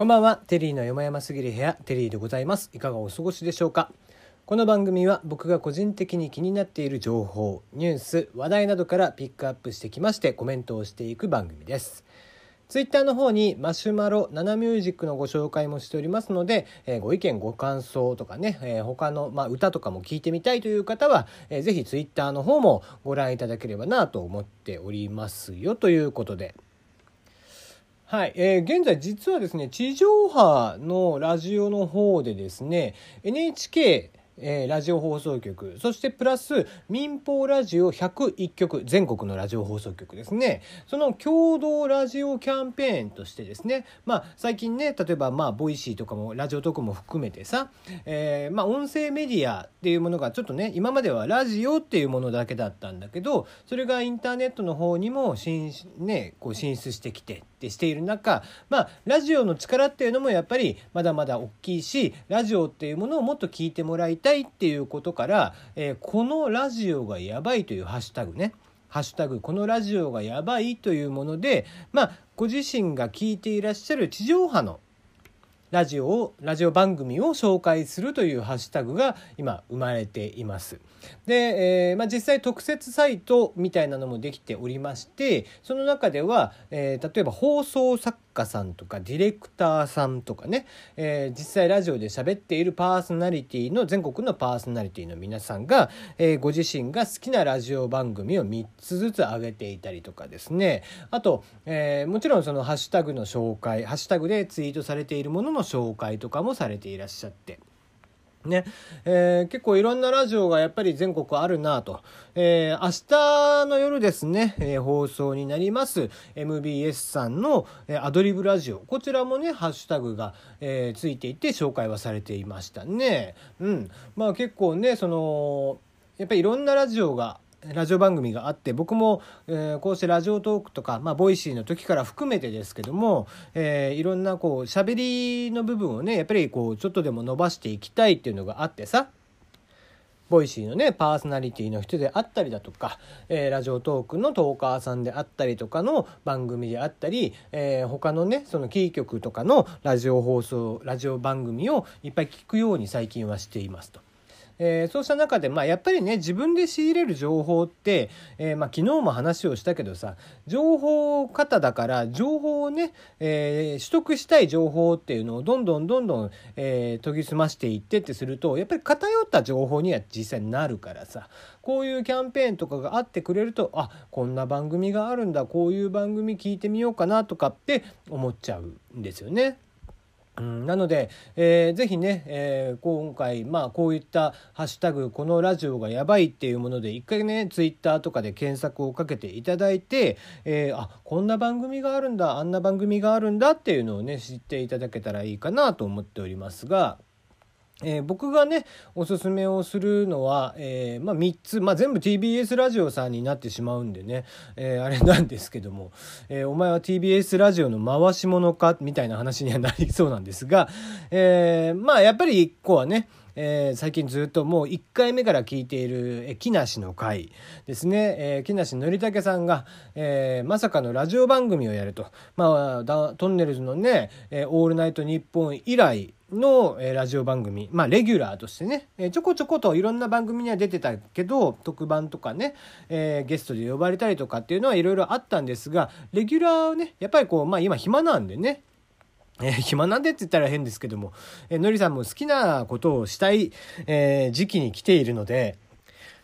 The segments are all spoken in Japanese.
こんばんは、テリーの山々すぎる部屋、テリーでございます。いかがお過ごしでしょうか？この番組は僕が個人的に気になっている情報、ニュース、話題などからピックアップしてきましてコメントをしていく番組です。ツイッターの方にマシュマロ、ナナミュージックのご紹介もしておりますので、えー、ご意見、ご感想とかね、えー、他の、まあ、歌とかも聞いてみたいという方は、えー、ぜひツイッターの方もご覧いただければなと思っておりますよということで。はい、えー、現在実はですね地上波のラジオの方でですね NHK えー、ラジオ放送局。そしてプラス民放ラジオ101局全国のラジオ放送局ですね。その共同ラジオキャンペーンとしてですね。まあ最近ね例えばまあ Voicy とかも Radiotalk も含めてさ、えー、まあ音声メディアっていうものがちょっとね今まではラジオっていうものだけだったんだけどそれがインターネットの方にも進,、ね、こう進出してきてってしている中まあラジオの力っていうのもやっぱりまだまだ大きいしラジオっていうものをもっと聞いてもらいたい。っていうことから、えー、このラジオがやばいというハッシュタグねハッシュタグこのラジオがやばいというものでまあご自身が聞いていらっしゃる地上波のラジオをラジオ番組を紹介するというハッシュタグが今生まれています。で、えー、まあ、実際特設サイトみたいなのもできておりましてその中では、えー、例えば放送作家さんとかディレクターさんとかね、えー、実際ラジオで喋っているパーソナリティの全国のパーソナリティの皆さんが、えご自身が好きなラジオ番組を3つずつ上げていたりとかですねあと、えもちろんそのハッシュタグの紹介ハッシュタグでツイートされているものの紹介とかもされていらっしゃって。ね。えー、結構いろんなラジオがやっぱり全国あるなと、えー、明日の夜ですね、えー、放送になります MBS さんの、えアドリブラジオ。こちらもねハッシュタグが、えついていて紹介はされていましたね。うん。まあ、結構ねそのやっぱりいろんなラジオがラジオ番組があって僕も、えー、こうしてラジオトークとか、まあ、ボイシーの時から含めてですけども、えー、いろんなこう喋りの部分をねやっぱりこうちょっとでも伸ばしていきたいっていうのがあってさボイシーのねパーソナリティの人であったりだとか、えー、ラジオトークのトーカーさんであったりとかの番組であったり、えー、他のねそのキー局とかのラジオ放送ラジオ番組をいっぱい聞くように最近はしていますと。えー、そうした中で、まあ、やっぱりね自分で仕入れる情報って、えー、まあ、昨日も話をしたけどさ情報型だから情報をね、えー、取得したい情報っていうのをどんどんどんどん、え研ぎ澄ましていってってするとやっぱり偏った情報には実際になるからさこういうキャンペーンとかがあってくれるとあこんな番組があるんだこういう番組聞いてみようかなとかって思っちゃうんですよね。うん、なので、えー、ぜひね、えー、今回まあこういった「ハッシュタグこのラジオがやばい」っていうもので一回ねツイッターとかで検索をかけていただいて、えー、あこんな番組があるんだあんな番組があるんだっていうのをね知っていただけたらいいかなと思っておりますが。えー、僕がねおすすめをするのは、えーまあ、3つ、まあ、全部 TBS ラジオさんになってしまうんでね、えー、あれなんですけども、え、お前は TBS ラジオの回し者か？みたいな話にはなりそうなんですが、え、まあやっぱり1個はねえー、最近ずっともう1回目から聞いている、え木梨の会ですね、えー、木梨憲武さんが、えー、まさかのラジオ番組をやると、まあ、トンネルズのね「え、オールナイトニッポン」以来の、え、ラジオ番組、まあ、レギュラーとしてね、え、ちょこちょこといろんな番組には出てたけど、特番とかね、えー、ゲストで呼ばれたりとかっていうのはいろいろあったんですが、レギュラーをね、やっぱりこう、まあ今暇なんでね、えー、暇なんでって言ったら変ですけども、えー、のりさんも好きなことをしたい、えー、時期に来ているので、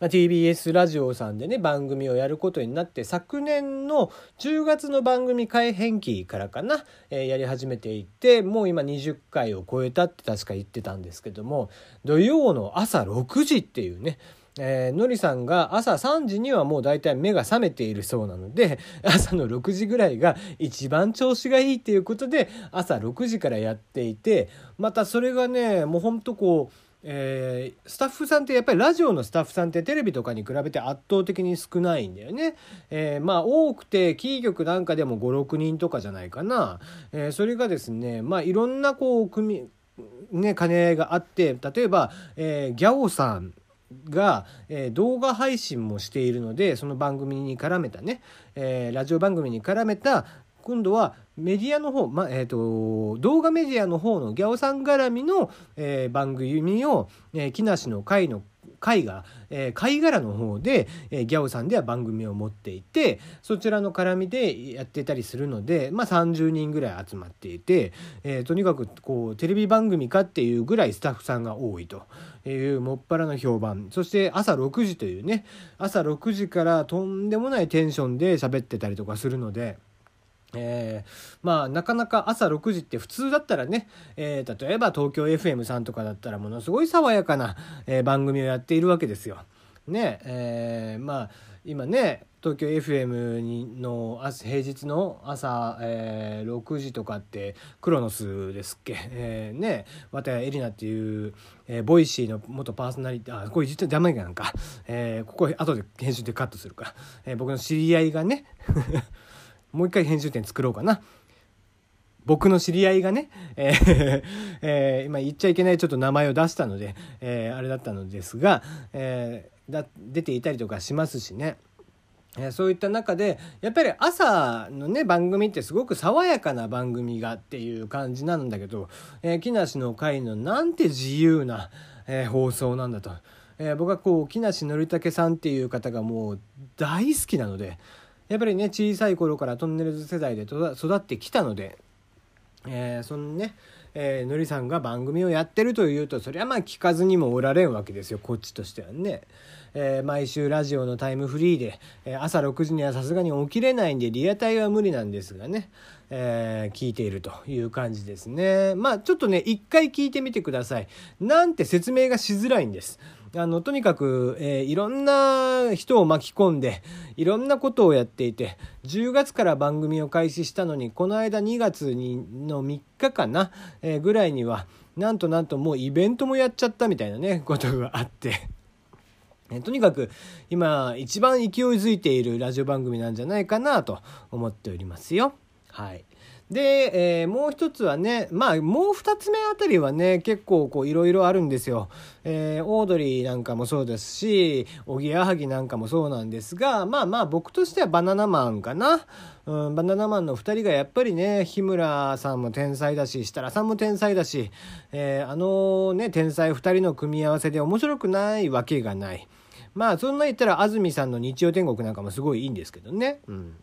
まあ、TBS ラジオさんでね番組をやることになって昨年の10月の番組改編期からかな、えー、やり始めていってもう今20回を超えたって確か言ってたんですけども土曜の朝6時っていうねえー、のりさんが朝3時にはもう大体目が覚めているそうなので 朝の6時ぐらいが一番調子がいいっていうことで朝6時からやっていてまたそれがねもうほんとこうえー、スタッフさんってやっぱりラジオのスタッフさんってテレビとかに比べて圧倒的に少ないんだよね。えー、まあ多くてキー局なんかでも56人とかじゃないかな。えー、それがですねまあいろんなこう組ね兼ね合いがあって例えば、えー、ギャオさんが、えー、動画配信もしているのでその番組に絡めたね、えー、ラジオ番組に絡めた今度はメディアの方、まえーと、動画メディアの方のギャオさん絡みの、えー、番組を、え、木梨の会の会が、えー、貝殻の方で、えー、ギャオさんでは番組を持っていてそちらの絡みでやってたりするので、まあ、30人ぐらい集まっていて、えー、とにかくこうテレビ番組かっていうぐらいスタッフさんが多いというもっぱらの評判そして朝6時というね朝6時からとんでもないテンションで喋ってたりとかするので。えー、まあなかなか朝6時って普通だったらね、えー、例えば東京 FM さんとかだったらものすごい爽やかな、えー、番組をやっているわけですよ。ねえー、まあ今ね東京 FM の平日の朝、えー、6時とかってクロノスですっけ、えー、ね綿谷エリナっていう、えー、ボイシーの元パーソナリティあこれ実は邪魔なんか、えー、ここ後で編集でカットするか、えー、僕の知り合いがねもう一回編集点作ろうかな。僕の知り合いがね、えー えー、今言っちゃいけないちょっと名前を出したので、えー、あれだったのですが、えー、だ出ていたりとかしますしね。えそういった中でやっぱり朝のね番組ってすごく爽やかな番組がっていう感じなんだけど、えー、木梨の会のなんて自由な、え、放送なんだと、え、僕はこう木梨憲武さんっていう方がもう大好きなので、やっぱりね小さい頃からトンネルズ世代で育ってきたので、えー、そのねえー、のりさんが番組をやってるというとそれはまあ聞かずにもおられんわけですよこっちとしてはね。えー、毎週ラジオのタイムフリーで、えー、朝6時にはさすがに起きれないんでリアタイは無理なんですがね、えー、聞いているという感じですね。まあちょっとね一回聞いてみてください。なんて説明がしづらいんです。あのとにかく、えー、いろんな人を巻き込んでいろんなことをやっていて10月から番組を開始したのにこの間2月にの3日かな、えー、ぐらいにはなんとなんともうイベントもやっちゃったみたいなね ことがあって。えとにかく今一番勢いづいているラジオ番組なんじゃないかなと思っておりますよ。はい。で、えー、もう一つはね、まあ、もう二つ目あたりはね、結構こう、いろいろあるんですよ。えー、オードリーなんかもそうですし、おぎやはぎなんかもそうなんですが、まあまあ、僕としてはバナナマンかな。うん、バナナマンの二人がやっぱりね、日村さんも天才だし、設楽さんも天才だし、えー、あのね、天才二人の組み合わせで面白くないわけがない。まあ、そんな言ったら安住さんの日曜天国なんかもすごいいいんですけどね。うん。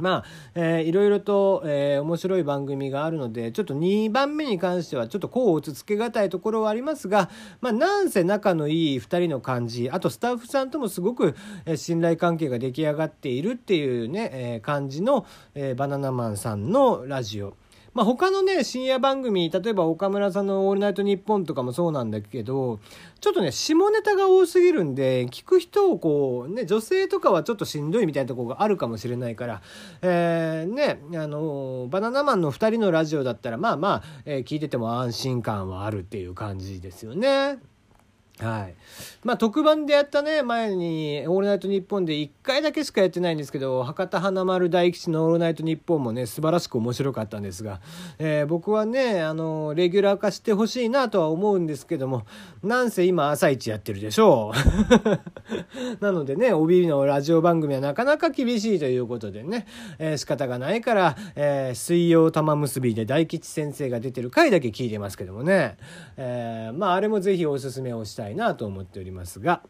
まあ、えー、いろいろと、えー、面白い番組があるので、ちょっと2番目に関しては、ちょっとこうつつけがたいところはありますが、まあ、なんせ仲のいい2人の感じ、あとスタッフさんともすごく、えー、信頼関係が出来上がっているっていうね、えー、感じの、えー、バナナマンさんのラジオ。まあ、他のね、深夜番組、例えば岡村さんのオールナイトニッポンとかもそうなんだけど、ちょっとね、下ネタが多すぎるんで、聞く人をこう、ね、女性とかはちょっとしんどいみたいなとこがあるかもしれないから、えー、ね、あの、バナナマンの2人のラジオだったら、まあまあ、えー、聞いてても安心感はあるっていう感じですよね。はい。まあ、特番でやったね、前に、オールナイトニッポンで1回だけしかやってないんですけど、博多華丸大吉のオールナイトニッポンもね、素晴らしく面白かったんですが、えー、僕はね、あの、レギュラー化してほしいなとは思うんですけども、なんせ今朝一やってるでしょう。なのでね、帯のラジオ番組はなかなか厳しいということでね、えー、仕方がないから、えー、水曜玉結びで大吉先生が出てる回だけ聞いてますけどもね、えー、まあ、あれもぜひおすすめをしたいいなと思っておりますが。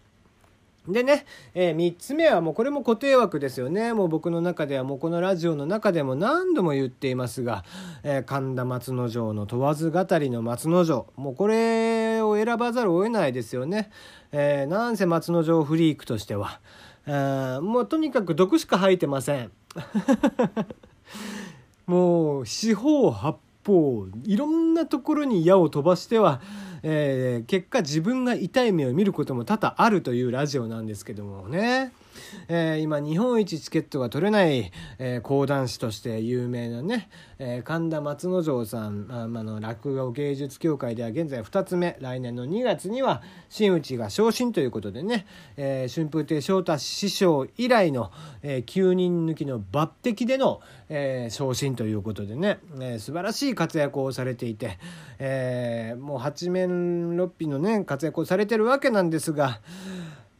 でね、えー、3つ目はもうこれも固定枠ですよね。もう僕の中ではもうこのラジオの中でも何度も言っていますが、えー、神田松之丞の問わず語りの松之丞。もうこれを選ばざるを得ないですよね。えー、なんせ松之丞フリークとしては。えー、もうとにかく毒しか吐いてません。もう四方八方いろんなところに矢を飛ばしてはえー、結果自分が痛い目を見ることも多々あるというラジオなんですけどもね。えー、今日本一チケットが取れない、えー、講談師として有名なね、えー、神田松之丞さんあ、まあの落語芸術協会では現在2つ目来年の2月には真打ちが昇進ということでね、えー、春風亭昇太師匠以来の、えー、9人抜きの抜擢での、えー、昇進ということでね、えー、素晴らしい活躍をされていて、えー、もう八面六臂のね活躍をされてるわけなんですが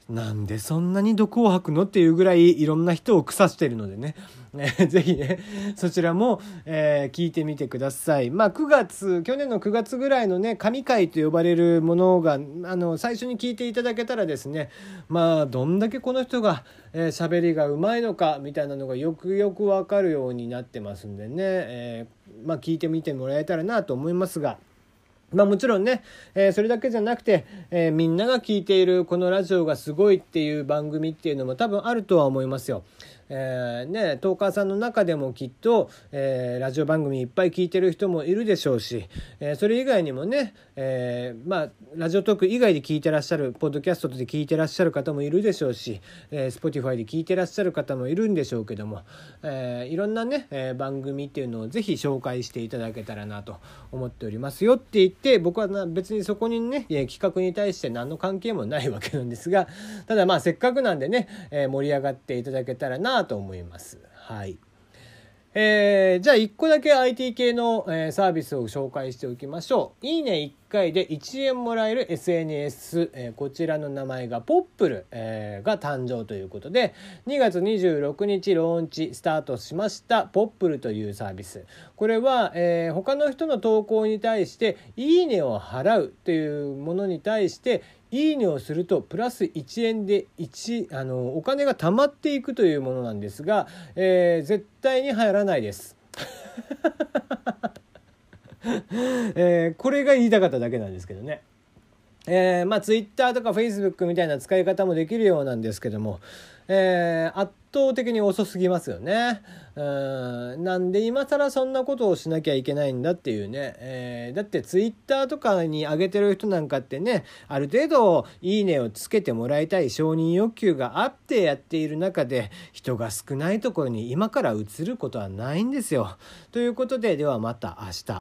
なんでそんなに毒を吐くのっていうぐらいいろんな人を腐してるのでね、ね ぜひねそちらも、えー、聞いてみてくださいまあ9月去年の9月ぐらいのね神回と呼ばれるものがあの最初に聞いていただけたらですねまあどんだけこの人が喋、えー、りがうまいのかみたいなのがよくよくわかるようになってますんでね、えー、まあ聞いてみてもらえたらなと思いますが。まあもちろんね、えー、それだけじゃなくて、えー、みんなが聞いているこのラジオがすごいっていう番組っていうのも多分あるとは思いますよ。えー、ね、トーカーさんの中でもきっと、えー、ラジオ番組いっぱい聞いてる人もいるでしょうし、えー、それ以外にもね、えー、まあ、ラジオトーク以外で聞いてらっしゃる、ポッドキャストで聞いてらっしゃる方もいるでしょうし、えー、Spotify で聞いてらっしゃる方もいるんでしょうけども、えー、いろんなね、えー、番組っていうのをぜひ紹介していただけたらなと思っておりますよって言って、僕はな別にそこにね、企画に対して何の関係もないわけなんですが、ただまあせっかくなんでね、えー、盛り上がっていただけたらなと思います。はい。えー、じゃあ1個だけ IT 系の、えー、サービスを紹介しておきましょう。いいね1回で1円もらえる SNS、えー、こちらの名前がポップル、えー、が誕生ということで2月26日ローンチスタートしましたポップルというサービス。これは、えー、他の人の投稿に対していいねを払うというものに対していいねをするとプラス1円で1あのお金が貯まっていくというものなんですが、えー、絶対に入らないです。えー、これが言いたかっただけなんですけどね。えー、まあ Twitter とか Facebook みたいな使い方もできるようなんですけども、えー、圧倒的に遅すぎますよね。うんなんで今更そんなことをしなきゃいけないんだっていうね、えー、だってツイッターとかに上げてる人なんかってねある程度いいねをつけてもらいたい承認欲求があってやっている中で人が少ないところに今から移ることはないんですよ。ということでではまた明日。